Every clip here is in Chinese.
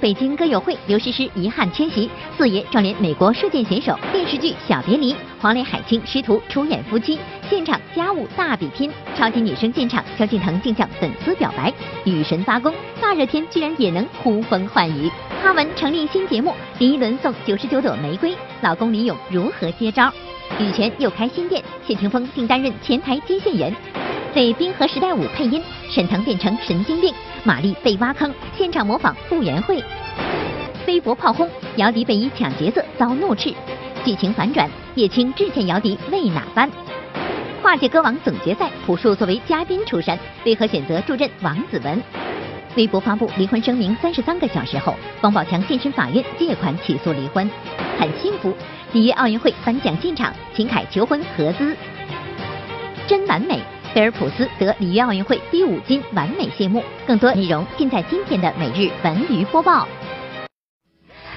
北京歌友会刘诗诗遗憾缺席，四爷撞脸美国射箭选手。电视剧《小别离》，黄磊、海清师徒出演夫妻，现场家务大比拼。超级女声现场，萧敬腾竟向粉丝表白，雨神发功，大热天居然也能呼风唤雨。哈文成立新节目，第一轮送九十九朵玫瑰，老公李咏如何接招？羽泉又开新店，谢霆锋竟担任前台接线员。被《冰河时代五》配音，沈腾变成神经病，马丽被挖坑，现场模仿傅园慧。微博炮轰，姚笛被以抢角色遭怒斥。剧情反转，叶青致歉姚笛为哪般？跨界歌王总决赛，朴树作为嘉宾出山，为何选择助阵王子文？微博发布离婚声明三十三个小时后，王宝强现身法院借款起诉离婚，很幸福。里约奥运会颁奖现场，秦凯求婚合资，真完美。菲尔普斯得里约奥运会第五金，完美谢幕。更多内容尽在今天的每日文娱播报。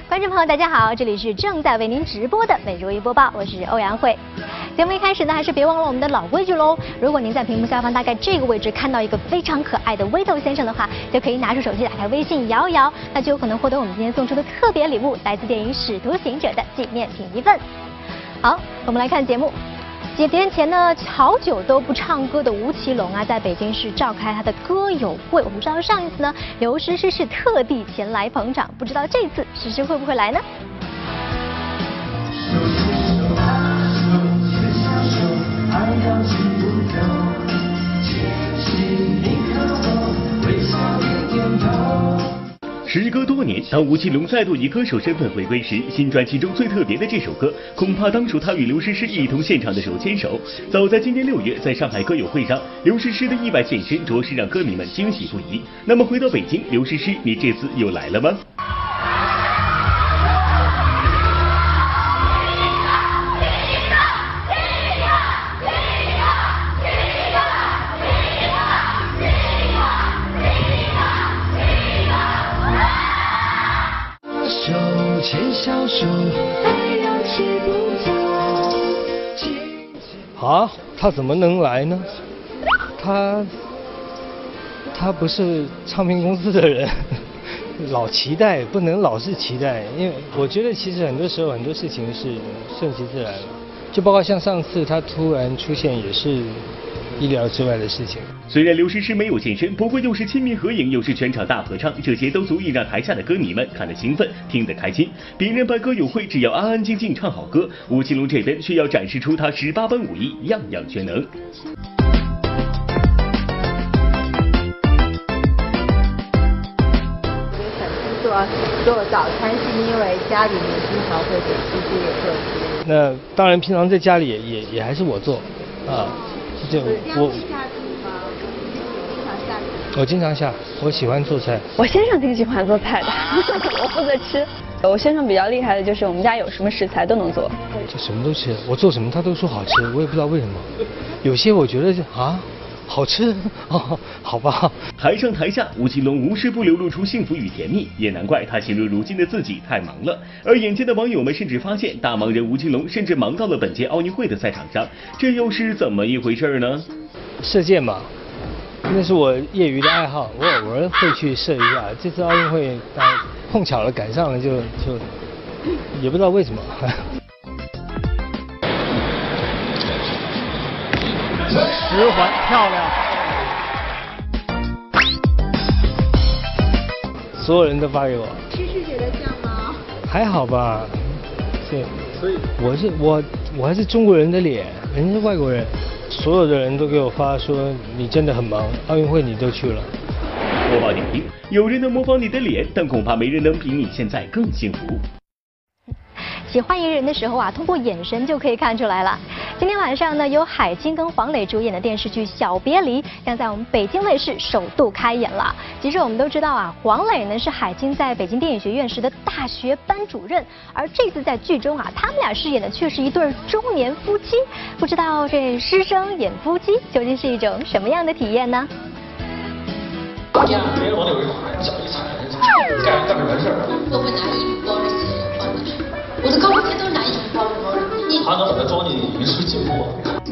观众朋友，大家好，这里是正在为您直播的每日文娱播报，我是欧阳慧。节目一开始呢，还是别忘了我们的老规矩喽。如果您在屏幕下方大概这个位置看到一个非常可爱的微豆先生的话，就可以拿出手机打开微信摇一摇，那就有可能获得我们今天送出的特别礼物，来自电影《使徒行者》的纪念品一份。好，我们来看节目。几天前呢，好久都不唱歌的吴奇隆啊，在北京市召开他的歌友会。我们知道上一次呢，刘诗诗是特地前来捧场，不知道这次诗诗会不会来呢？时隔多年，当吴奇隆再度以歌手身份回归时，新专辑中最特别的这首歌，恐怕当属他与刘诗诗一同现场的手牵手。早在今年六月，在上海歌友会上，刘诗诗的意外现身，着实让歌迷们惊喜不已。那么回到北京，刘诗诗，你这次又来了吗？啊，他怎么能来呢？他他不是唱片公司的人，老期待不能老是期待，因为我觉得其实很多时候很多事情是顺其自然，就包括像上次他突然出现也是。意料之外的事情。虽然刘诗诗没有现身，不过又是亲密合影，又是全场大合唱，这些都足以让台下的歌迷们看得兴奋，听得开心。别人办歌友会只要安安静静唱好歌，吴奇隆这边却要展示出他十八般武艺，样样全能。给粉丝做做早餐，是因为家里面经常会给叔叔也做。那当然，平常在家里也也也还是我做，啊。就我，我经常下，我喜欢做菜。我先生挺喜欢做菜的，我负责吃。我先生比较厉害的就是我们家有什么食材都能做。就什么都吃，我做什么他都说好吃，我也不知道为什么。有些我觉得啊。好吃哦，好吧。台上台下，吴奇隆无时不流露出幸福与甜蜜，也难怪他形容如今的自己太忙了。而眼尖的网友们甚至发现，大忙人吴奇隆甚至忙到了本届奥运会的赛场上，这又是怎么一回事呢？射箭嘛，那是我业余的爱好，我偶尔会去射一下。这次奥运会碰巧了赶上了，就就也不知道为什么。十环漂亮，所有人都发给我。诗诗觉得像吗？还好吧，对，所以我是我我还是中国人的脸，人家是外国人，所有的人都给我发说你真的很忙，奥运会你都去了。播报点评：有人能模仿你的脸，但恐怕没人能比你现在更幸福。喜欢一个人的时候啊，通过眼神就可以看出来了。今天晚上呢，由海清跟黄磊主演的电视剧《小别离》将在我们北京卫视首度开演了。其实我们都知道啊，黄磊呢是海清在北京电影学院时的大学班主任，而这次在剧中啊，他们俩饰演的却是一对中年夫妻。不知道这师生演夫妻究竟是一种什么样的体验呢？别人往里一踩，脚一踩，干干点完事儿。我会拿衣服包着鞋放进去。我的高跟鞋都是拿衣服包着包着，你还能把它装进影视节目？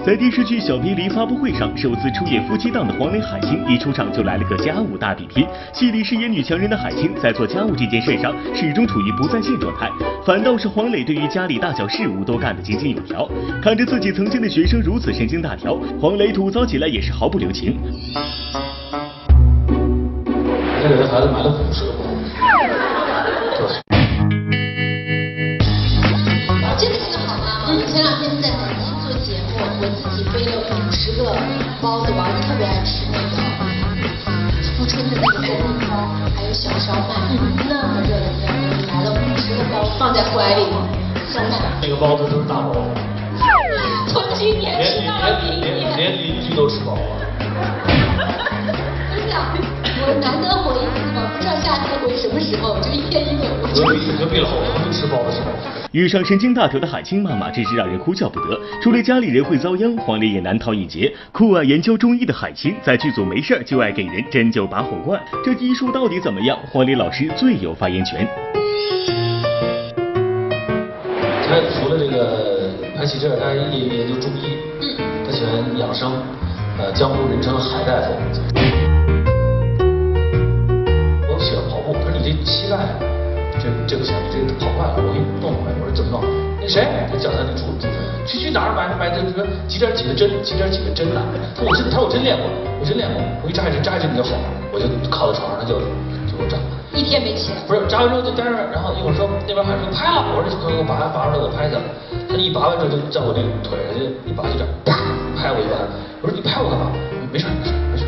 在电视剧《小别离》发布会上，首次出演夫妻档的黄磊、海清一出场就来了个家务大比拼。戏里饰演女强人的海清，在做家务这件事上始终处于不在线状态，反倒是黄磊对于家里大小事务都干得井井有条。看着自己曾经的学生如此神经大条，黄磊吐槽起来也是毫不留情。这给孩子买了五十个一个包子，我儿子特别爱吃那个富春的那个豆腐包，还有小烧麦，那么热的天，来了五十个包子放在怀里送奶。那个包子都是大包子。从今年吃到了明年，连邻居都吃饱了。真的，我难得回一次嘛，不知道下次回什么时候，就一天一个。隔壁隔壁老王就吃包子吃饱。遇上神经大条的海清妈妈，真是让人哭笑不得。除了家里人会遭殃，黄磊也难逃一劫。酷爱研究中医的海清，在剧组没事儿就爱给人针灸拔火罐，这医术到底怎么样？黄磊老师最有发言权。他除了这个拍戏之外，他还研研究中医。嗯。他喜欢养生，呃，江湖人称海大夫。你这。这不行，这跑快了，我给你动回来。我说怎么弄？那谁？他叫他那主主去去哪儿买买这个几点几个针，几点几个针来。他说我真他说我真练过，我真练过。我一扎一针扎一针你就好了。我就靠在床上，他就就给我扎。一天没起来。不是扎完之后就待着，然后一会儿说那边喊说拍了，我说快给我拔拔出来我拍去了。他一拔完之后就在我这腿上就一拔就这样啪拍我一把。我说你拍我干嘛？没事没事没事。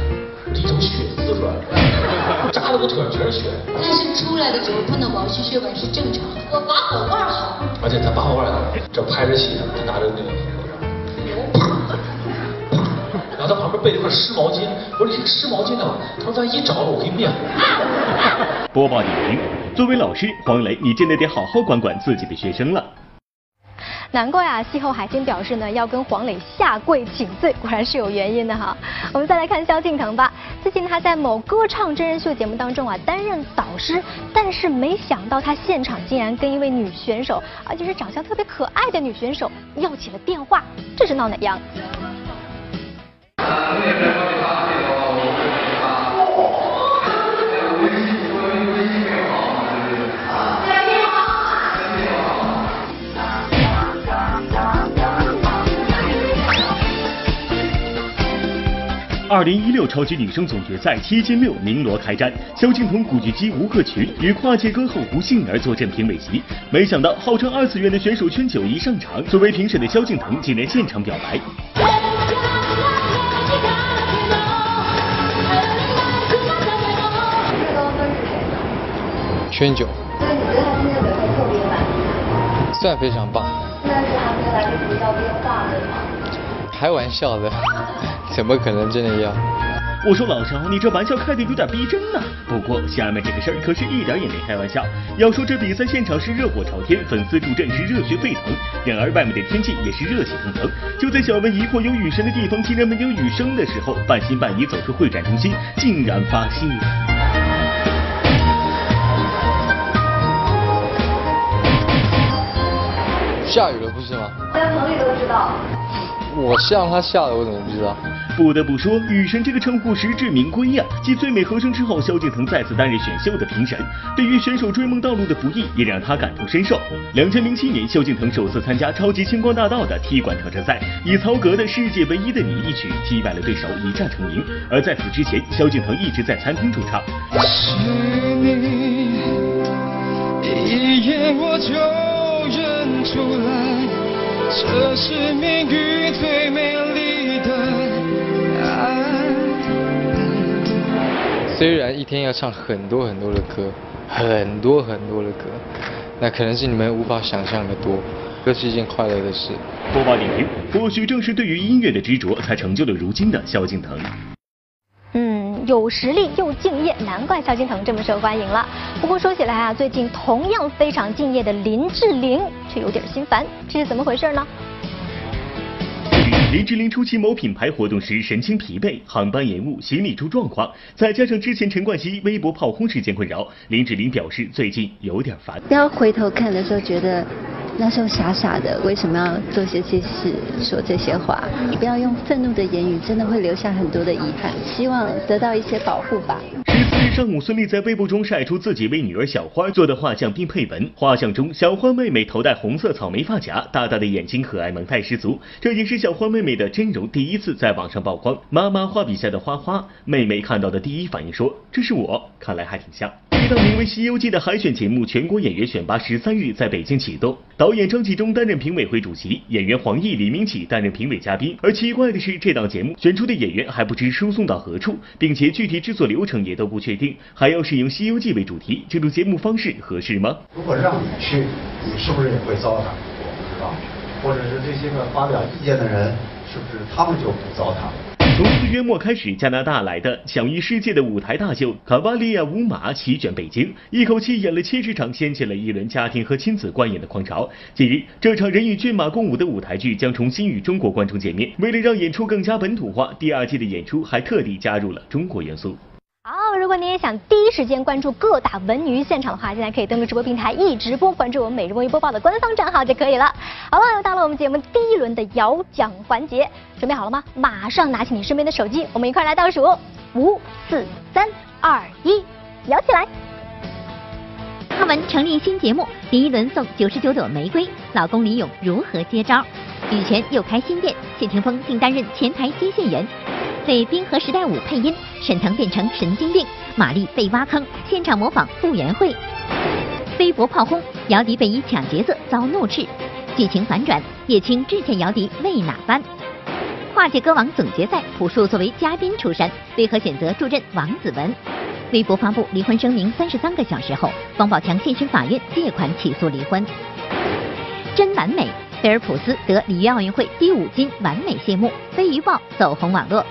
一头血滋出来了。扎的我腿上全是血。但是出来的时候碰到毛细血管是正常的。我拔火罐好。而且他拔火罐，这拍着戏呢，他拿着那个火罐，然后他旁边备了一块湿毛巾。我说你这个湿毛巾干嘛？他说万一着了我可以灭火。播报点评：作为老师，黄磊，你真的得好好管管自己的学生了。难怪啊！戏后海清表示呢，要跟黄磊下跪请罪，果然是有原因的哈。我们再来看萧敬腾吧。最近他在某歌唱真人秀节目当中啊，担任导师，但是没想到他现场竟然跟一位女选手，而且是长相特别可爱的女选手要起了电话，这是闹哪样？二零一六超级女声总决赛七进六鸣锣开战，萧敬腾、古巨基、吴克群与跨界歌后吴杏儿坐镇评委席。没想到，号称二次元的选手圈九一上场，作为评审的萧敬腾竟然现场表白。圈九。那你觉得他今天表现特别满意？算非常棒。那是还没有来得及要电话的吗？开玩笑的。怎么可能真的要？我说老乔，你这玩笑开的有点逼真呐。不过下面这个事儿可是一点也没开玩笑。要说这比赛现场是热火朝天，粉丝助阵是热血沸腾，然而外面的天气也是热气腾腾。就在小文疑惑有雨神的地方竟然没有雨声的时候，半信半疑走出会展中心，竟然发现下雨了，不是吗？连彭丽都知道。我让他下的，我怎么不知道？不得不说，雨神这个称呼实至名归呀！继最美和声之后，萧敬腾再次担任选秀的评审，对于选手追梦道路的不易，也让他感同身受。两千零七年，萧敬腾首次参加超级星光大道的踢馆挑战赛，以曹格的《世界唯一的你》一曲击败了对手，一战成名。而在此之前，萧敬腾一直在餐厅驻唱。是你，一眼我就认出来。这是命运最美丽的虽然一天要唱很多很多的歌，很多很多的歌，那可能是你们无法想象的多，这是一件快乐的事。播报点评：或许正是对于音乐的执着，才成就了如今的萧敬腾。有实力又敬业，难怪萧敬腾这么受欢迎了。不过说起来啊，最近同样非常敬业的林志玲却有点心烦，这是怎么回事呢？林志玲出席某品牌活动时神情疲惫，航班延误，行李出状况，再加上之前陈冠希微博炮轰事件困扰，林志玲表示最近有点烦。要回头看的时候，觉得那时候傻傻的，为什么要做些这事，说这些话？你不要用愤怒的言语，真的会留下很多的遗憾。希望得到一些保护吧。十四日上午，孙俪在微博中晒出自己为女儿小花做的画像，并配文。画像中，小花妹妹头戴红色草莓发夹，大大的眼睛，可爱萌态十足。这也是小花妹妹妹的真容第一次在网上曝光。妈妈画笔下的花花，妹妹看到的第一反应说：“这是我。”看来还挺像。一档名为《西游记》的海选节目全国演员选拔十三日在北京启动，导演张纪中担任评委会主席，演员黄奕、李明启担任评委嘉宾。而奇怪的是，这档节目选出的演员还不知输送到何处，并且具体制作流程也都不确定，还要是用《西游记》为主题，这种节目方式合适吗？如果让你去，你是不是也会糟蹋？我不知道，或者是这些个发表意见的人，是不是他们就不糟蹋？从四月末开始，加拿大来的享誉世界的舞台大秀卡瓦利亚舞马席卷北京，一口气演了七十场，掀起了一轮家庭和亲子观演的狂潮。近日，这场人与骏马共舞的舞台剧将重新与中国观众见面。为了让演出更加本土化，第二季的演出还特地加入了中国元素。好，如果你也想第一时间关注各大文娱现场的话，现在可以登录直播平台一直播，关注我们每日文娱播报的官方账号就可以了。好了，又到了我们节目第一轮的摇奖环节，准备好了吗？马上拿起你身边的手机，我们一块来倒数，五、四、三、二、一，摇起来！哈文成立新节目，第一轮送九十九朵玫瑰，老公李咏如何接招？羽泉又开新店，谢霆锋竟担任前台接线员。为《冰河时代五》配音，沈腾变成神经病，马丽被挖坑，现场模仿傅园慧。微博炮轰，姚笛被以抢角色遭怒斥，剧情反转，叶青致歉姚笛为哪般？跨界歌王总决赛，朴树作为嘉宾出山，为何选择助阵王子文？微博发布离婚声明三十三个小时后，王宝强现身法院借款起诉离婚。真完美，菲尔普斯得里约奥运会第五金，完美谢幕，飞鱼报走红网络。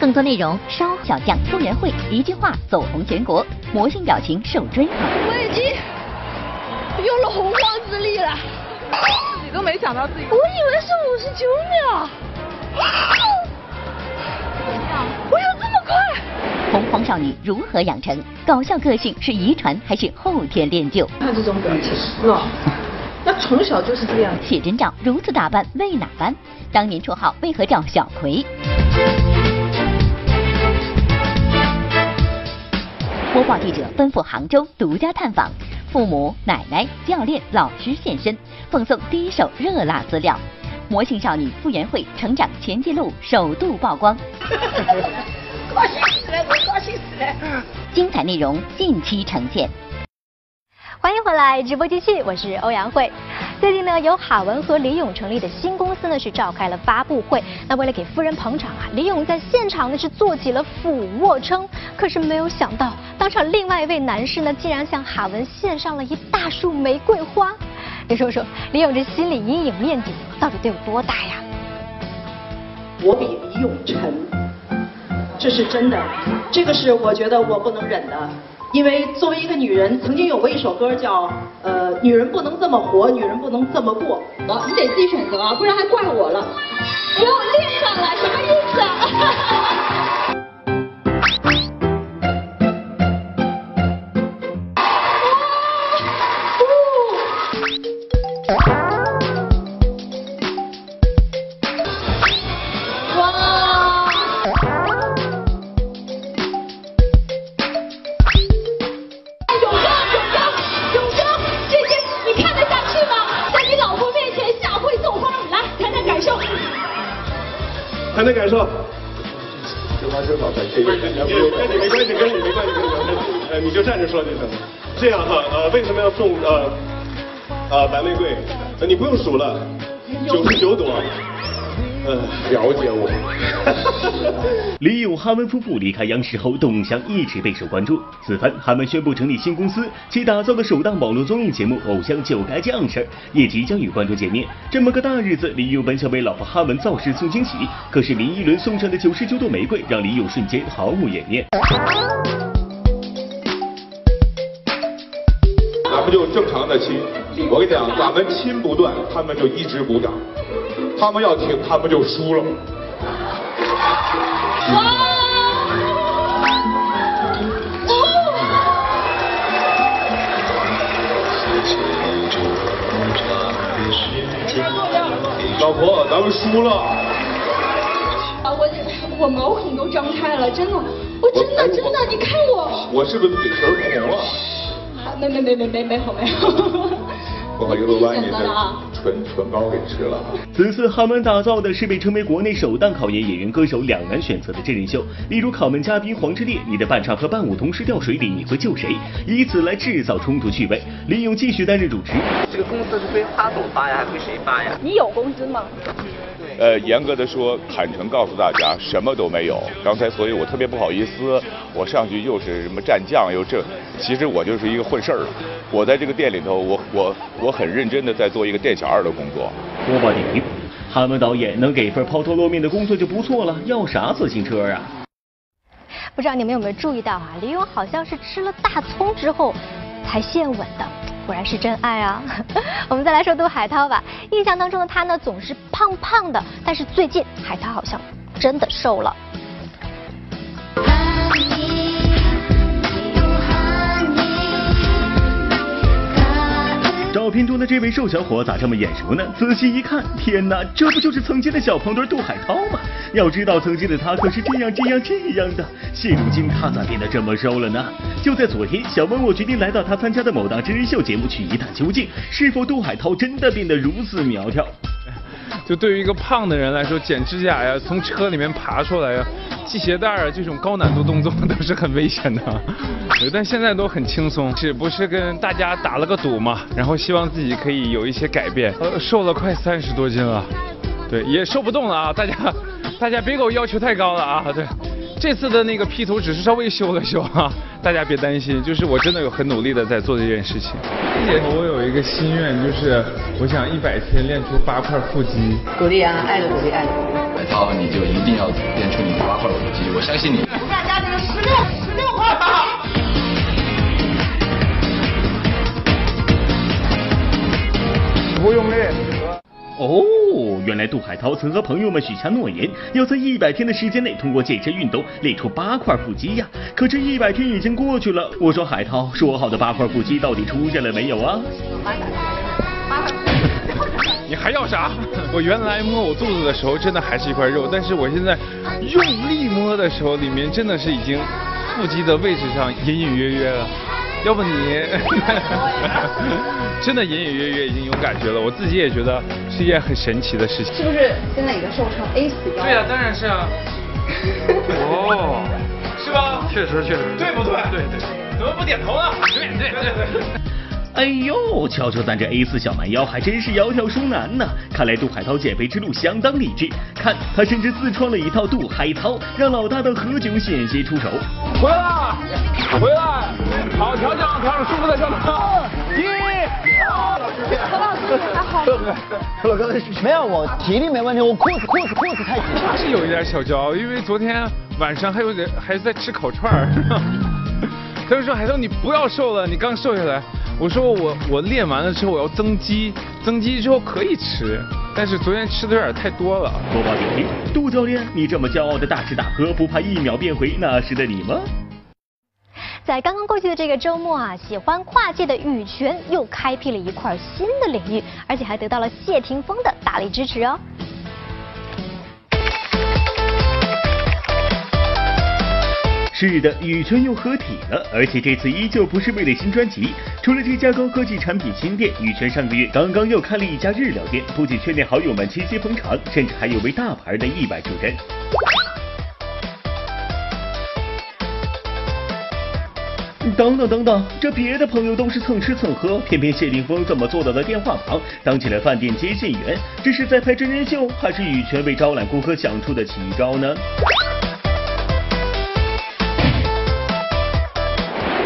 更多内容稍小将傅园慧一句话走红全国，魔性表情受追捧。我已经用了洪荒之力了，自己都没想到自己。我以为是五十九秒，我有这么快？洪荒少女如何养成搞笑个性？是遗传还是后天练就？看这种表情，那那从小就是这样。写真照如此打扮为哪般？当年绰号为何叫小葵？播报记者奔赴杭州独家探访，父母、奶奶、教练、老师现身，奉送第一手热辣资料。魔性少女傅园慧成长前记录首度曝光，高兴死了，我高兴死了！精彩内容近期呈现。欢迎回来，直播继续，我是欧阳慧。最近呢，由哈文和李咏成立的新公司呢是召开了发布会。那为了给夫人捧场啊，李咏在现场呢是做起了俯卧撑。可是没有想到，当场另外一位男士呢竟然向哈文献上了一大束玫瑰花。你说说，李咏这心理阴影面积到底得有多大呀？我比李咏沉，这是真的，这个是我觉得我不能忍的。因为作为一个女人，曾经有过一首歌叫呃，女人不能这么活，女人不能这么过。啊你得自己选择啊，不然还怪我了。给我练上了，什么意思啊？数了，九十九朵。呃，了解我。李咏、哈文夫妇离开央视后，动向一直备受关注。此番哈文宣布成立新公司，其打造的首档网络综艺节目《偶像就该这样式》也即将与观众见面。这么个大日子，李咏本想为老婆哈文造势送惊喜，可是林依轮送上的九十九朵玫瑰，让李咏瞬间毫无颜面。们就正常的亲，我跟你讲，咱们亲不断，他们就一直鼓掌。他们要停，他们就输了。老婆，咱们输了。啊，我我毛孔都张开了，真的，我真的真的，你看我。我是不是嘴唇红了？没没没没没没好没有。不好意思，把你的唇唇膏给吃了。此次哈门打造的是被称为国内首档考研演员歌手两难选择的真人秀。例如考门嘉宾黄致列，你的伴唱和伴舞同时掉水里，你会救谁？以此来制造冲突趣味。李咏继续担任主持。这个工资是归花总发呀，还归谁发呀？你有工资吗？呃，严格的说，坦诚告诉大家，什么都没有。刚才，所以我特别不好意思，我上去又是什么蘸酱又这，其实我就是一个混事儿的。我在这个店里头，我我我很认真的在做一个店小二的工作。播报点评：哈门导演能给份抛头露面的工作就不错了，要啥自行车啊？不知道你们有没有注意到啊？李勇好像是吃了大葱之后才献吻的。果然是真爱啊！我们再来说杜海涛吧。印象当中的他呢，总是胖胖的，但是最近海涛好像真的瘦了。照片中的这位瘦小伙咋这么眼熟呢？仔细一看，天哪，这不就是曾经的小胖墩杜海涛吗？要知道，曾经的他可是这样这样这样的，现如今他咋变得这么瘦了呢？就在昨天，小文我决定来到他参加的某档真人秀节目去一探究竟，是否杜海涛真的变得如此苗条？就对于一个胖的人来说，剪指甲呀，从车里面爬出来呀，系鞋带啊，这种高难度动作都是很危险的。对但现在都很轻松，是不是跟大家打了个赌嘛？然后希望自己可以有一些改变。呃，瘦了快三十多斤了，对，也瘦不动了啊！大家，大家别给我要求太高了啊！对，这次的那个 P 图只是稍微修了修啊，大家别担心，就是我真的有很努力的在做这件事情。我有一个心愿，就是我想一百天练出八块腹肌。鼓励啊，爱的鼓励，爱的鼓励。海涛，你就一定要练出你的八块腹肌，我相信你。再加这个十六，十六块。不用力。哦，原来杜海涛曾和朋友们许下诺言，要在一百天的时间内通过健身运动练出八块腹肌呀。可这一百天已经过去了，我说海涛，说好的八块腹肌到底出现了没有啊？你还要啥？我原来摸我肚子的时候，真的还是一块肉，但是我现在用力摸的时候，里面真的是已经腹肌的位置上隐隐约约了。要不你 真的隐隐约约已经有感觉了，我自己也觉得是一件很神奇的事情。是不是现在已经瘦成 A 四腰？对呀，当然是啊。哦，是吧？确实确实。对不对？对对。怎么不点头呢？对对对对。哎呦，瞧瞧咱这 A 四小蛮腰，还真是窈窕淑男呢。看来杜海涛减肥之路相当励志，看他甚至自创了一套杜海操，让老搭档何炅险些出手。回来，回来，好，调整，调整舒服的调整。一，何老师还好吗？何老师没有，我体力没问题，我裤子裤子裤子太紧。他是有一点小骄傲，因为昨天晚上还有点还在吃烤串儿。他就说海涛你不要瘦了，你刚瘦下来。我说我我练完了之后我要增肌，增肌之后可以吃，但是昨天吃的有点太多了。播报点评：杜教练，你这么骄傲的大吃大喝，不怕一秒变回那时的你吗？在刚刚过去的这个周末啊，喜欢跨界的羽泉又开辟了一块新的领域，而且还得到了谢霆锋的大力支持哦。是的，羽泉又合体了，而且这次依旧不是为了新专辑。除了这家高科技产品新店，羽泉上个月刚刚又开了一家日料店，不仅圈内好友们齐齐捧场，甚至还有位大牌的意外助阵。等等等等，这别的朋友都是蹭吃蹭喝，偏偏谢霆锋怎么坐到了电话旁，当起了饭店接线员？这是在拍真人秀，还是羽泉为招揽顾客想出的奇招呢？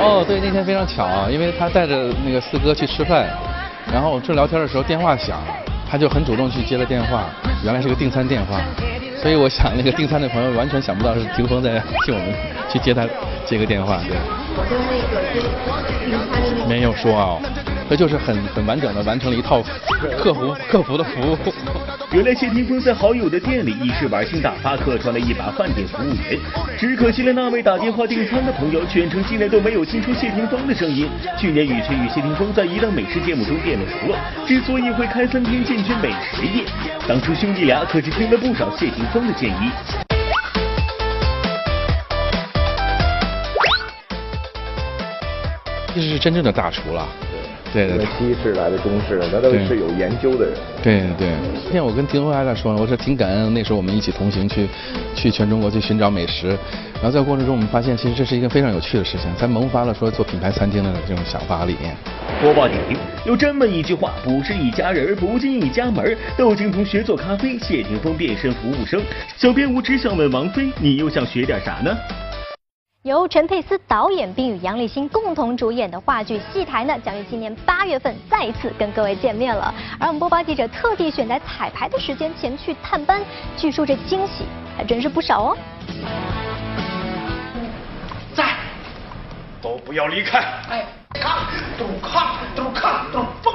哦，对，那天非常巧啊，因为他带着那个四哥去吃饭，然后正聊天的时候电话响，他就很主动去接了电话，原来是个订餐电话，所以我想那个订餐的朋友完全想不到是霆锋在替我们去接他接个电话，对。没有说啊，这就是很很完整的完成了一套客服 客服的服务。原来谢霆锋在好友的店里一时玩性大发，客串了一把饭店服务员。只可惜了那位打电话订餐的朋友，全程竟然都没有听出谢霆锋的声音。去年雨辰与谢霆锋在一档美食节目中变了熟了，之所以会开餐厅进军美食业，当初兄弟俩可是听了不少谢霆锋的建议。这是真正的大厨了。对对对，西式来的中式，那都是有研究的人。对对，今天我跟丁辉还在说呢，我说挺感恩那时候我们一起同行去去全中国去寻找美食，然后在过程中我们发现其实这是一个非常有趣的事情，才萌发了说做品牌餐厅的这种想法和理念。播报点评有这么一句话：不是一家人，不进一家门。窦靖童学做咖啡，谢霆锋变身服务生。小编无知想问王菲，你又想学点啥呢？由陈佩斯导演并与杨立新共同主演的话剧《戏台》呢，将于今年八月份再一次跟各位见面了。而我们播报记者特地选在彩排的时间前去探班，据说这惊喜还真是不少哦。在，都不要离开。哎，看，都看，都看，都。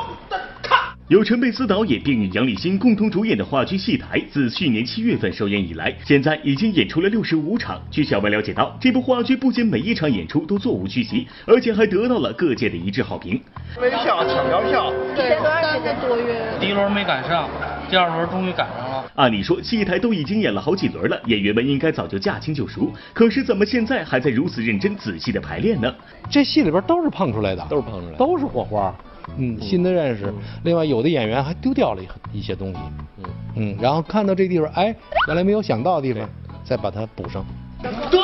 由陈佩斯导演并与杨立新共同主演的话剧《戏台》，自去年七月份首演以来，现在已经演出了六十五场。据小白了解到，这部话剧不仅每一场演出都座无虚席，而且还得到了各界的一致好评。微票抢票票，对，三个多月。第一轮没赶上，第二轮终于赶上了。按理说，戏台都已经演了好几轮了，演员们应该早就驾轻就熟。可是怎么现在还在如此认真仔细的排练呢？这戏里边都是碰出来的，都是碰出来，都是火花。嗯，新的认识。另外，有的演员还丢掉了一一些东西。嗯嗯，然后看到这地方，哎，原来没有想到的地方，再把它补上。德哥，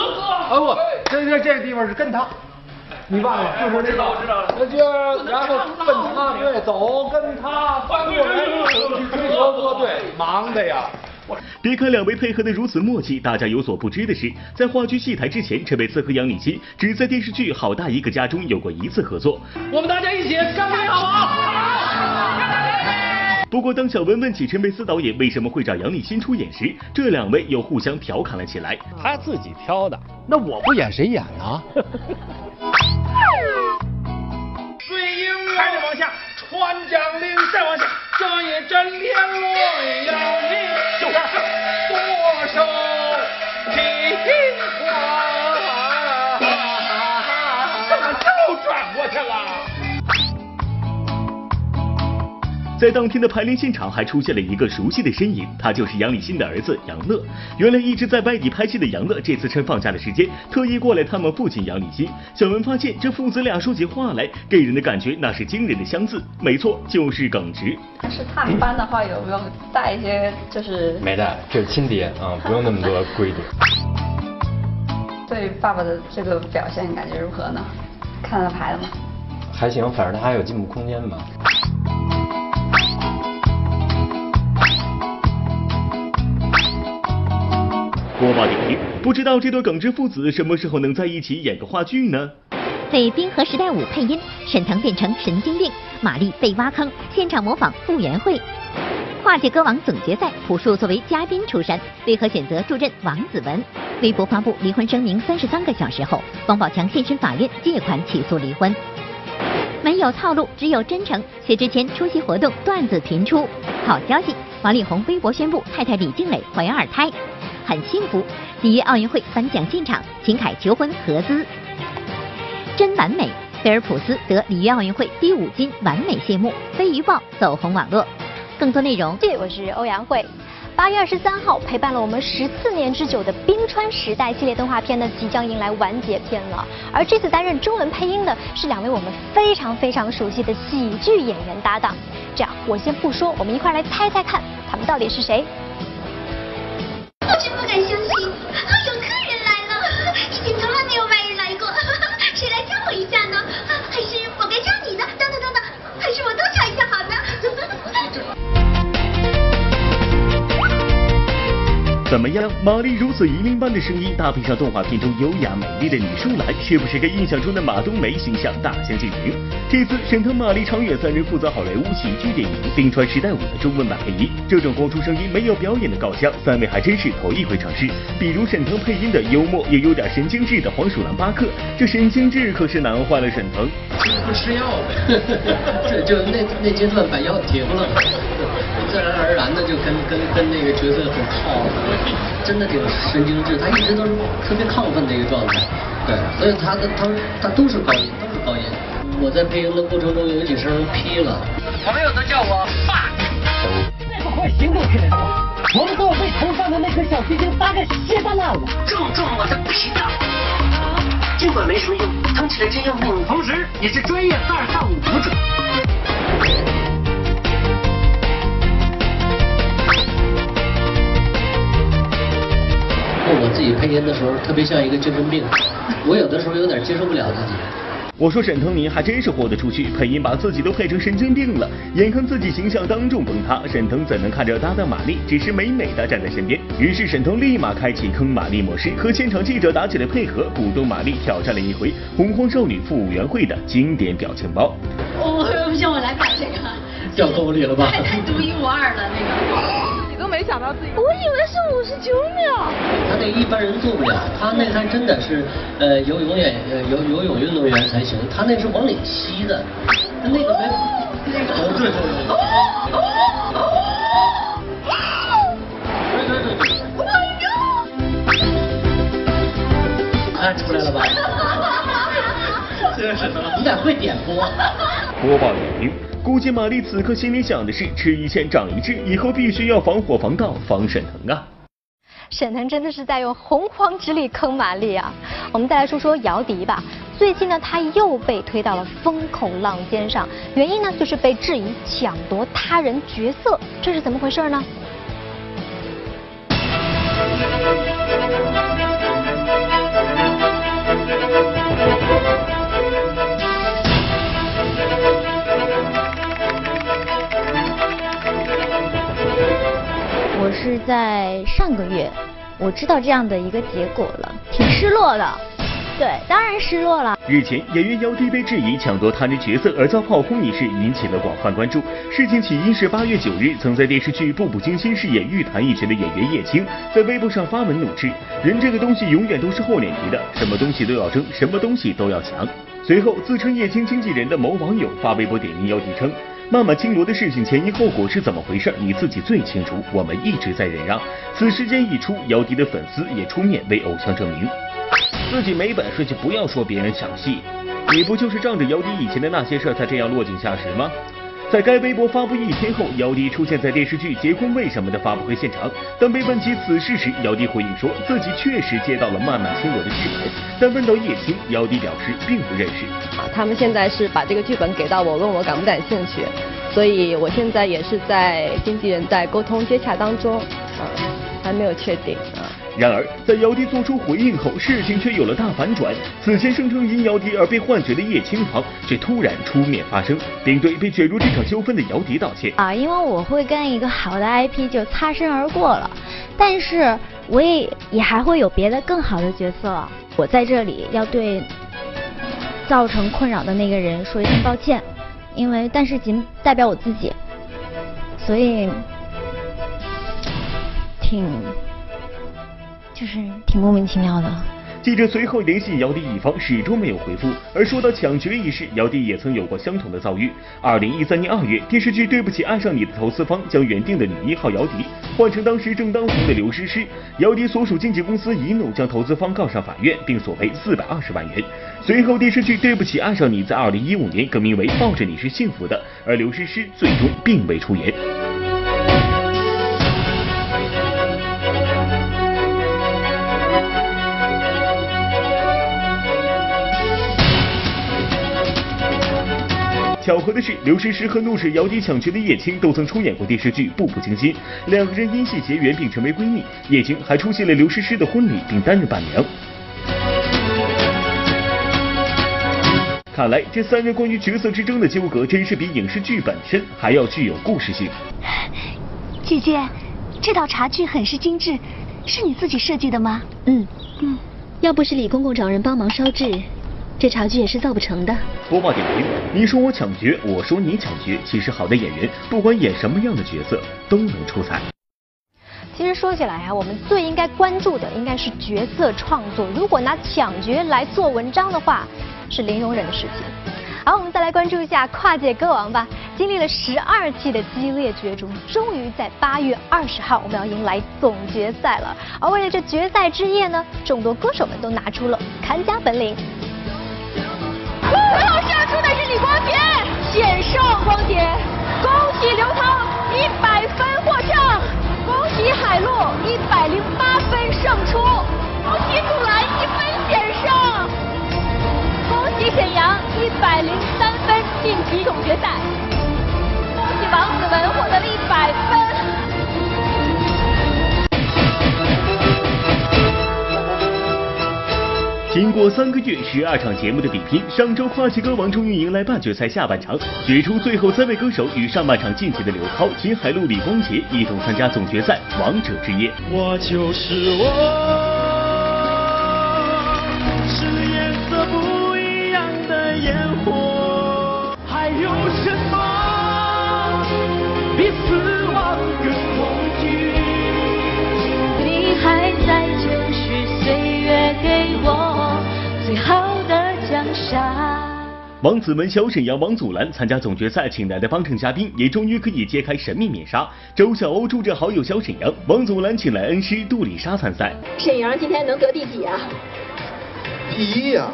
哦不，这这这个地方是跟他，你忘了？就是那个，那就然后跟他对走，跟他翻过来去追德哥，对，忙的呀。别看两位配合的如此默契，大家有所不知的是，在话剧戏台之前，陈佩斯和杨立新只在电视剧《好大一个家》中有过一次合作。我们大家一起干杯，好不好？不过，当小文问起陈佩斯导演为什么会找杨立新出演时，这两位又互相调侃了起来。他自己挑的，那我不演谁演呢？水影还得往下，穿江令再往下，这一阵连落呀，你就是多少情话，怎么又转过去了？在当天的排练现场还出现了一个熟悉的身影，他就是杨立新的儿子杨乐。原来一直在外地拍戏的杨乐，这次趁放假的时间，特意过来探望父亲杨立新。小文发现这父子俩说起话来，给人的感觉那是惊人的相似。没错，就是耿直。但是探班的话，有没有带一些就是？没带，这是亲爹啊，不用那么多规矩。对爸爸的这个表现感觉如何呢？看了牌了吗？还行，反正他还有进步空间吧。播报点评：不知道这对耿直父子什么时候能在一起演个话剧呢？为《冰河时代五》配音，沈腾变成神经病，马丽被挖坑，现场模仿傅园慧。跨界歌王总决赛，朴树作为嘉宾出山，为何选择助阵王子文？微博发布离婚声明三十三个小时后，王宝强现身法院借款起诉离婚。没有套路，只有真诚。薛之谦出席活动，段子频出。好消息，王力宏微博宣布太太李静蕾怀二胎，很幸福。里约奥运会颁奖现场，秦凯求婚合资，真完美。菲尔普斯得里约奥运会第五金，完美谢幕。飞鱼报走红网络。更多内容，对我是欧阳慧。八月二十三号，陪伴了我们十四年之久的《冰川时代》系列动画片呢，即将迎来完结篇了。而这次担任中文配音的是两位我们非常非常熟悉的喜剧演员搭档。这样，我先不说，我们一块来猜猜看，他们到底是谁？我真不敢相信，怎么样？玛丽如此银铃般的声音，搭配上动画片中优雅美丽的女舒兰，是不是跟印象中的马冬梅形象大相径庭？这次沈腾、马丽、常远三人负责好莱坞喜剧电影《冰川时代五》的中文版配音，这种光出声音没有表演的搞笑，三位还真是头一回尝试。比如沈腾配音的幽默也有点神经质的黄鼠狼巴克，这神经质可是难坏了沈腾。不吃药呗，这就那那阶段把药停了，自然而然的就跟跟跟那个角色很靠，真的挺神经质，他一直都是特别亢奋的一个状态，对，所以他的他他都是高音，都是高音。我在配音的过程中有几声劈了，朋友都叫我爸。再不快行动起来的话，我们都要被头上的那颗小星星打个稀巴烂了。正中我的脾脏。尽管没什么用，疼起来真要命。同时，也是专业二上舞者。我自己配音的时候，特别像一个精神病，我有的时候有点接受不了自己。我说沈腾，您还真是豁得出去，配音把自己都配成神经病了，眼看自己形象当众崩塌，沈腾怎能看着搭档马丽只是美美的站在身边？于是沈腾立马开启坑马丽模式，和现场记者打起了配合，鼓动马丽挑战了一回洪荒少女复委员会的经典表情包。我不行，我来改这个，掉沟里了吧？太太独一无二了那个。都没想到自己，我以为是五十九秒。他那一般人做不了，他那还真的是呃游泳演呃游游泳运动员才行，他那是往里吸的，他那个没那个哦对对对。看出来了吧？这是你咋会点播？播报点评。估计玛丽此刻心里想的是：吃一堑长一智，以后必须要防火防盗防沈腾啊！沈腾真的是在用洪荒之力坑玛丽啊！我们再来说说姚笛吧。最近呢，他又被推到了风口浪尖上，原因呢就是被质疑抢夺他人角色，这是怎么回事呢？是在上个月，我知道这样的一个结果了，挺失落的。对，当然失落了。日前，演员姚笛被质疑抢夺他人角色而遭炮轰一事引起了广泛关注。事情起因是八月九日，曾在电视剧《步步惊心》饰演玉檀一角的演员叶青在微博上发文怒斥：“人这个东西永远都是厚脸皮的，什么东西都要争，什么东西都要抢。”随后，自称叶青经纪人的某网友发微博点名姚笛称。那么金罗的事情前因后果是怎么回事？你自己最清楚。我们一直在忍让。此事件一出，姚笛的粉丝也出面为偶像证明，自己没本事就不要说别人抢戏。你不就是仗着姚笛以前的那些事儿才这样落井下石吗？在该微博发布一天后，姚笛出现在电视剧《结婚为什么》的发布会现场。当被问及此事时，姚笛回应说自己确实接到了骂骂青罗的剧本，但问到叶青，姚笛表示并不认识。啊，他们现在是把这个剧本给到我，问我感不感兴趣，所以我现在也是在经纪人在沟通接洽当中，啊，还没有确定。然而，在姚笛做出回应后，事情却有了大反转。此前声称因姚笛而被换角的叶青旁，却突然出面发声，并对被卷入这场纠纷的姚笛道歉。啊，因为我会跟一个好的 IP 就擦身而过了，但是我也也还会有别的更好的角色。我在这里要对造成困扰的那个人说一声抱歉，因为但是仅代表我自己，所以挺。就是挺莫名其妙的。记者随后联系姚笛一方，始终没有回复。而说到抢角一事，姚笛也曾有过相同的遭遇。二零一三年二月，电视剧《对不起爱上你》的投资方将原定的女一号姚笛换成当时正当红的刘诗诗，姚笛所属经纪公司一怒，将投资方告上法院，并索赔四百二十万元。随后，电视剧《对不起爱上你》在二零一五年更名为《抱着你是幸福的》，而刘诗诗最终并未出演。巧合的是，刘诗诗和怒斥姚笛抢角的叶青都曾出演过电视剧《步步惊心》，两个人因戏结缘并成为闺蜜。叶青还出席了刘诗诗的婚礼，并担任伴娘。看来，这三人关于角色之争的纠葛，真是比影视剧本身还要具有故事性。姐姐，这道茶具很是精致，是你自己设计的吗？嗯嗯，要不是李公公找人帮忙烧制，这茶剧也是造不成的。播报点评：你说我抢角，我说你抢角。其实好的演员，不管演什么样的角色，都能出彩。其实说起来啊，我们最应该关注的应该是角色创作。如果拿抢角来做文章的话，是零容忍的事情。好，我们再来关注一下跨界歌王吧。经历了十二季的激烈角逐，终于在八月二十号，我们要迎来总决赛了。而为了这决赛之夜呢，众多歌手们都拿出了看家本领。最后胜出的是李光洁，险胜光洁，恭喜刘涛一百分获胜，恭喜海陆一百零八分胜出，恭喜杜兰一分险胜。恭喜沈阳一百零三分晋级总决赛，恭喜王子文获得了一百分。经过三个月十二场节目的比拼，上周跨界歌王终于迎来半决赛下半场，决出最后三位歌手与上半场晋级的刘涛、秦海璐、李光洁一同参加总决赛王者之夜。我就是我，是颜色不一样的。烟火，还有王子文、小沈阳、王祖蓝参加总决赛，请来的帮衬嘉宾也终于可以揭开神秘面纱。周晓鸥助阵好友小沈阳，王祖蓝请来恩师杜丽莎参赛。沈阳今天能得第几啊？第一呀。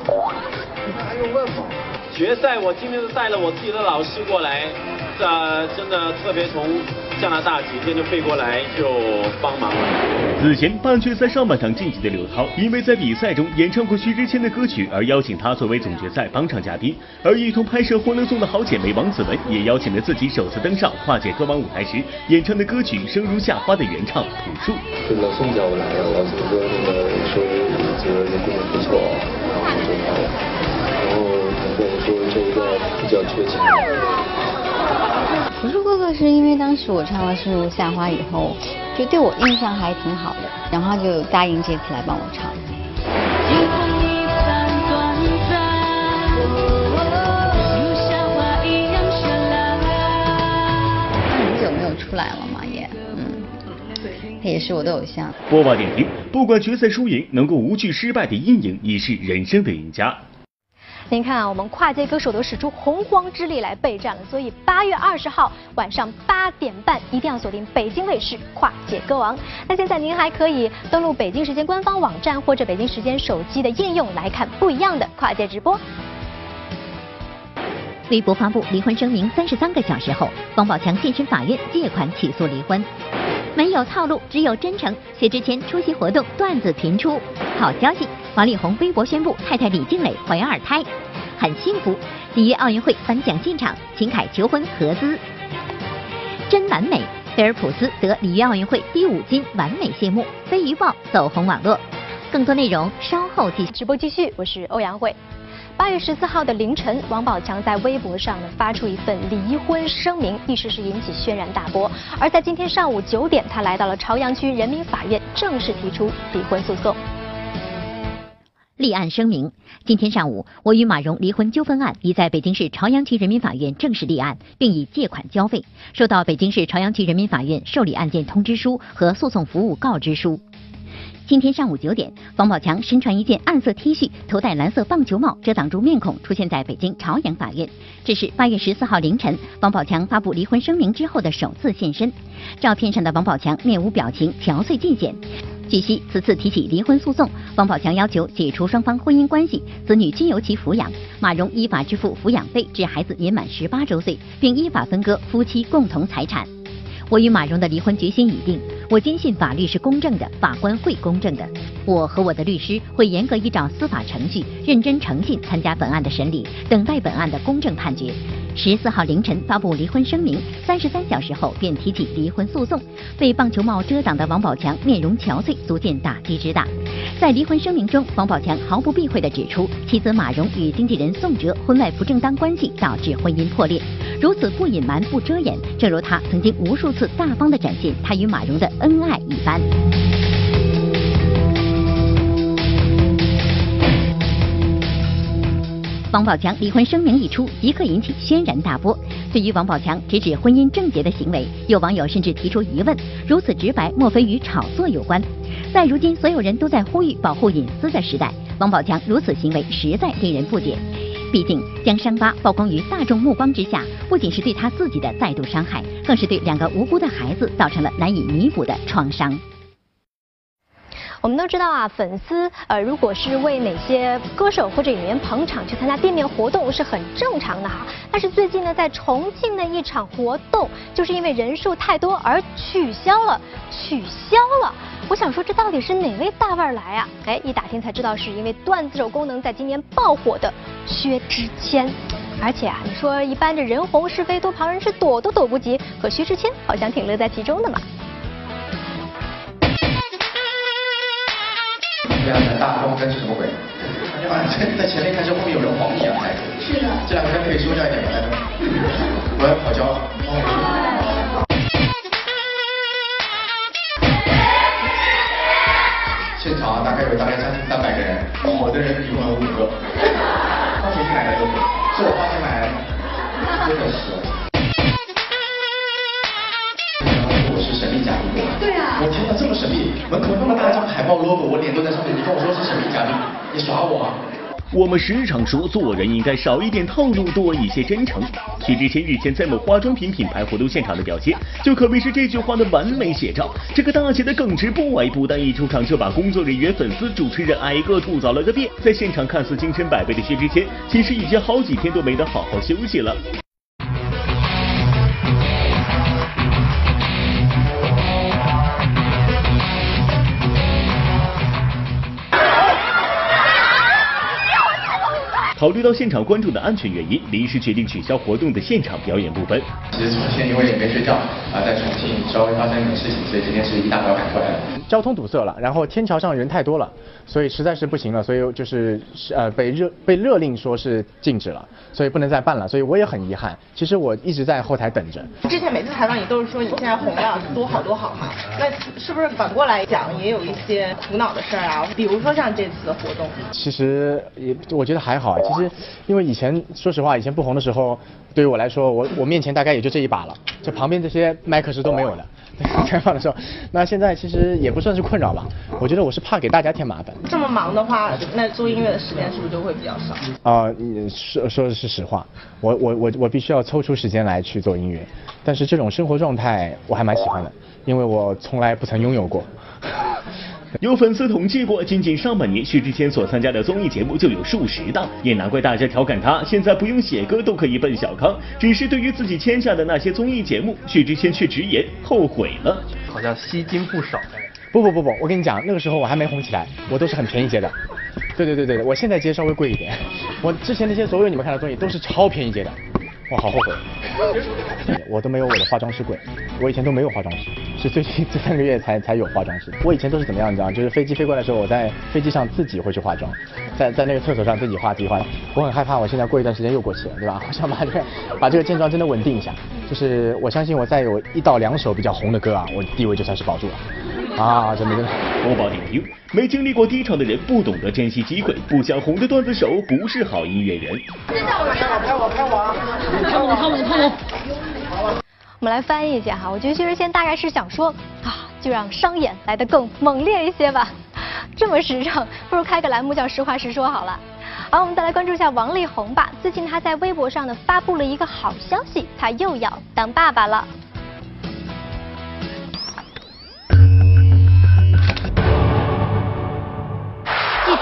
那还用问吗？决赛我今天是带了我自己的老师过来，这真的特别从加拿大几天就飞过来就帮忙了。此前半决赛上半场晋级的刘涛，因为在比赛中演唱过薛之谦的歌曲而邀请他作为总决赛帮唱嘉宾，而一同拍摄《欢乐颂》的好姐妹王子文也邀请了自己首次登上跨界歌王舞台时演唱的歌曲《生如夏花》的原唱朴树。老宋叫我来了，老宋哥那个说这个人品不错，然后就来了。然后跟我说这一个比较缺钱。朴树哥哥是因为当时我唱了《生如夏花》以后，就对我印象还挺好的，然后就答应这次来帮我唱。很久没有出来了嘛，也，嗯，他也是我的偶像。播报点评：不管决赛输赢，能够无惧失败的阴影，已是人生的赢家。您看啊，我们跨界歌手都使出洪荒之力来备战了，所以八月二十号晚上八点半一定要锁定北京卫视《跨界歌王》。那现在您还可以登录北京时间官方网站或者北京时间手机的应用来看不一样的跨界直播。微博发布离婚声明三十三个小时后，王宝强现身法院借款起诉离婚。没有套路，只有真诚。薛之谦出席活动，段子频出。好消息，王力宏微博宣布太太李静蕾怀二胎，很幸福。里约奥运会颁奖现场，秦凯求婚合资，真完美。菲尔普斯得里约奥运会第五金，完美谢幕。飞鱼报走红网络。更多内容稍后继续直播继续，我是欧阳慧。八月十四号的凌晨，王宝强在微博上呢发出一份离婚声明，一时是引起轩然大波。而在今天上午九点，他来到了朝阳区人民法院，正式提出离婚诉讼。立案声明：今天上午，我与马蓉离婚纠纷案已在北京市朝阳区人民法院正式立案，并已借款交费，收到北京市朝阳区人民法院受理案件通知书和诉讼服务告知书。今天上午九点，王宝强身穿一件暗色 T 恤，头戴蓝色棒球帽，遮挡住面孔，出现在北京朝阳法院。这是八月十四号凌晨，王宝强发布离婚声明之后的首次现身。照片上的王宝强面无表情，憔悴尽显。据悉，此次提起离婚诉讼，王宝强要求解除双方婚姻关系，子女均由其抚养，马蓉依法支付抚养费至孩子年满十八周岁，并依法分割夫妻共同财产。我与马蓉的离婚决心已定，我坚信法律是公正的，法官会公正的。我和我的律师会严格依照司法程序，认真诚信参加本案的审理，等待本案的公正判决。十四号凌晨发布离婚声明，三十三小时后便提起离婚诉讼。被棒球帽遮挡的王宝强面容憔悴，足见打击之大。在离婚声明中，王宝强毫不避讳地指出，妻子马蓉与经纪人宋哲婚外不正当关系导致婚姻破裂，如此不隐瞒不遮掩正如他曾经无数次大方的展现他与马蓉的恩爱一般。王宝强离婚声明一出即刻引起轩然大波。对于王宝强直指婚姻症结的行为有网友甚至提出疑问如此直白莫非与炒作有关？在如今所有人都在呼吁保护隐私的时代王宝强如此行为实在令人不解。毕竟，将伤疤曝光于大众目光之下，不仅是对他自己的再度伤害，更是对两个无辜的孩子造成了难以弥补的创伤。我们都知道啊，粉丝呃，如果是为哪些歌手或者演员捧场去参加店面活动是很正常的哈。但是最近呢，在重庆的一场活动，就是因为人数太多而取消了，取消了。我想说，这到底是哪位大腕来啊？哎，一打听才知道，是因为段子手功能在今年爆火的薛之谦。而且啊，你说一般这人红是非多，旁人是躲都躲不及，可薛之谦好像挺乐在其中的嘛。这两台大风灯是什么鬼？感觉好像在在前面开车，后面有人晃你啊！是的。这两个灯可以收掉一点吗？大哥，我要跑焦了。现场大概有大概将近三百个人，我的人一共有五个。花钱买的都是，是我花钱买的，真的是。对啊。我天哪，这么神秘！门口那么大一张海报 logo，我脸都在上面，你跟我说是神秘嘉宾，你耍我啊？我们时常说做人应该少一点套路，多一些真诚。薛之谦日前在某化妆品品牌活动现场的表现，就可谓是这句话的完美写照。这个大写的耿直不外，不但一出场就把工作人员、粉丝、主持人挨个吐槽了个遍。在现场看似精神百倍的薛之谦，其实已经好几天都没得好好休息了。考虑到现场观众的安全原因，临时决定取消活动的现场表演部分。其实重庆因为也没睡觉啊，在重庆稍微发生一点事情，所以今天是一大早赶过来的。交通堵塞了，然后天桥上人太多了，所以实在是不行了，所以就是呃被热被勒令说是禁止了，所以不能再办了，所以我也很遗憾。其实我一直在后台等着。之前每次采访你都是说你现在红了多好多好嘛，那是不是反过来讲也有一些苦恼的事儿啊？比如说像这次的活动。其实也我觉得还好，其实因为以前说实话，以前不红的时候，对于我来说，我我面前大概也就这一把了，就旁边这些麦克是都没有的。采访 的时候，那现在其实也不算是困扰吧。我觉得我是怕给大家添麻烦。这么忙的话，那做音乐的时间是不是就会比较少？啊、你说说的是实话，我我我我必须要抽出时间来去做音乐，但是这种生活状态我还蛮喜欢的，因为我从来不曾拥有过。有粉丝统计过，仅仅上半年薛之谦所参加的综艺节目就有数十档，也难怪大家调侃他现在不用写歌都可以奔小康。只是对于自己签下的那些综艺节目，薛之谦却直言后悔了。好像吸金不少。不不不不，我跟你讲，那个时候我还没红起来，我都是很便宜接的。对对对对，我现在接稍微贵一点。我之前那些所有你们看的综艺都是超便宜接的，我好后悔。我都没有我的化妆师贵，我以前都没有化妆师，是最近这三个月才才有化妆师。我以前都是怎么样，你知道吗？就是飞机飞过来的时候，我在飞机上自己会去化妆，在在那个厕所上自己化自己化。我很害怕，我现在过一段时间又过期了，对吧？我想把这个把这个现状真的稳定一下。就是我相信我再有一到两首比较红的歌啊，我地位就算是保住了。啊，真的真的。播报点评：没经历过低潮的人不懂得珍惜机会，不想红的段子手不是好音乐人。拍我拍我拍我！看我看我看我！我们来翻译一下哈，我觉得薛之谦大概是想说啊，就让商演来得更猛烈一些吧。这么时尚，不如开个栏目叫实话实说好了。好，我们再来关注一下王力宏吧。最近他在微博上呢发布了一个好消息，他又要当爸爸了。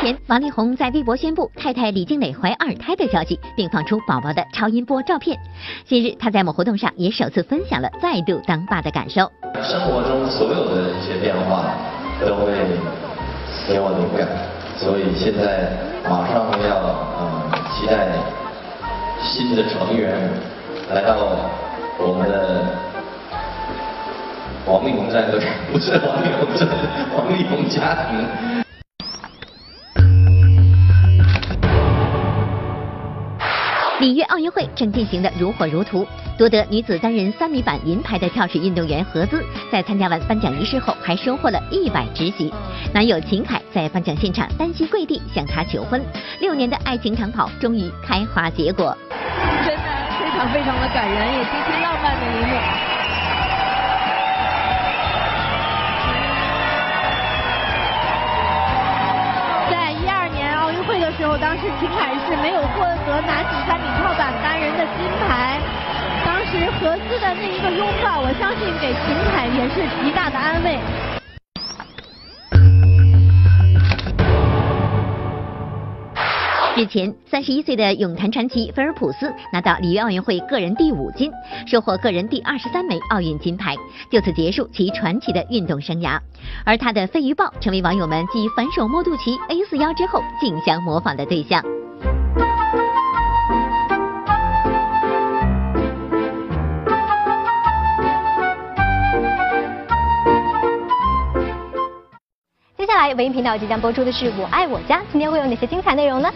前，王力宏在微博宣布太太李静蕾怀二胎的消息，并放出宝宝的超音波照片。近日，他在某活动上也首次分享了再度当爸的感受。生活中所有的一些变化都会给我灵感，所以现在马上要呃期待新的成员来到我们的王力宏战队，不是王力宏战，王力宏家庭。里约奥运会正进行的如火如荼，夺得女子单人三米板银牌的跳水运动员何姿，在参加完颁奖仪式后，还收获了一百直喜。男友秦凯在颁奖现场单膝跪地向她求婚，六年的爱情长跑终于开花结果。真的非常非常的感人，也极其浪漫的一幕。当时秦凯是没有获得男子三米跳板单人的金牌。当时何姿的那一个拥抱，我相信给秦凯也是极大的安慰。日前，三十一岁的泳坛传奇菲尔普斯拿到里约奥运会个人第五金，收获个人第二十三枚奥运金牌，就此结束其传奇的运动生涯。而他的飞鱼抱成为网友们继反手摸肚脐 A 四腰之后竞相模仿的对象。接下来，文艺频道即将播出的是《我爱我家》，今天会有哪些精彩内容呢？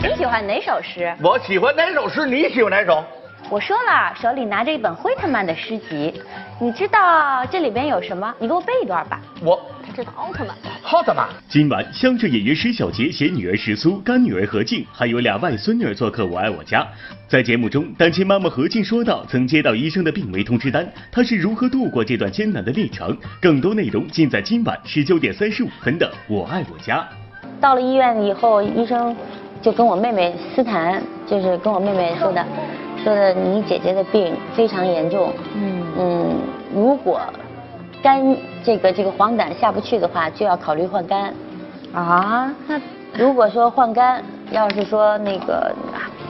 你喜欢哪首诗？我喜欢哪首诗？你喜欢哪首？我说了，手里拿着一本惠特曼的诗集，你知道这里边有什么？你给我背一段吧。我他知道奥特曼。奥特曼。今晚，乡镇演员施小杰携女儿石苏、干女儿何静，还有俩外孙女儿做客《我爱我家》。在节目中，单亲妈妈何静说到，曾接到医生的病危通知单，她是如何度过这段艰难的历程？更多内容尽在今晚十九点三十五分的《我爱我家》。到了医院以后，医生就跟我妹妹私谈，就是跟我妹妹说的，说的你姐姐的病非常严重，嗯嗯，如果肝这个这个黄疸下不去的话，就要考虑换肝。啊，那如果说换肝，要是说那个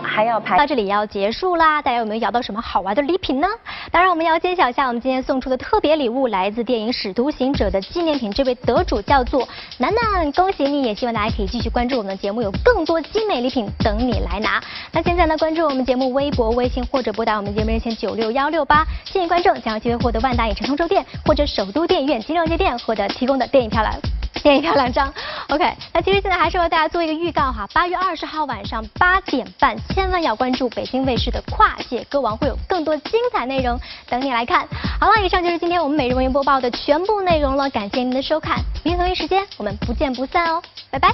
还要排到这里要结束啦，大家有没有摇到什么好玩的礼品呢？当然，我们要揭晓一下我们今天送出的特别礼物，来自电影《使徒行者》的纪念品，这位得主叫做楠楠，恭喜你！也希望大家可以继续关注我们的节目，有更多精美礼品等你来拿。那现在呢，关注我们节目微博、微信或者拨打我们节目热线九六幺六八，幸运观众将有机会获得万达影城通州店或者首都电影院金融街店获得提供的电影票来。电影票两张，OK。那其实现在还是为大家做一个预告哈，八月二十号晚上八点半，千万要关注北京卫视的跨界歌王，会有更多精彩内容等你来看。好了，以上就是今天我们每日文娱播报的全部内容了，感谢您的收看，明天同一时间我们不见不散哦，拜拜。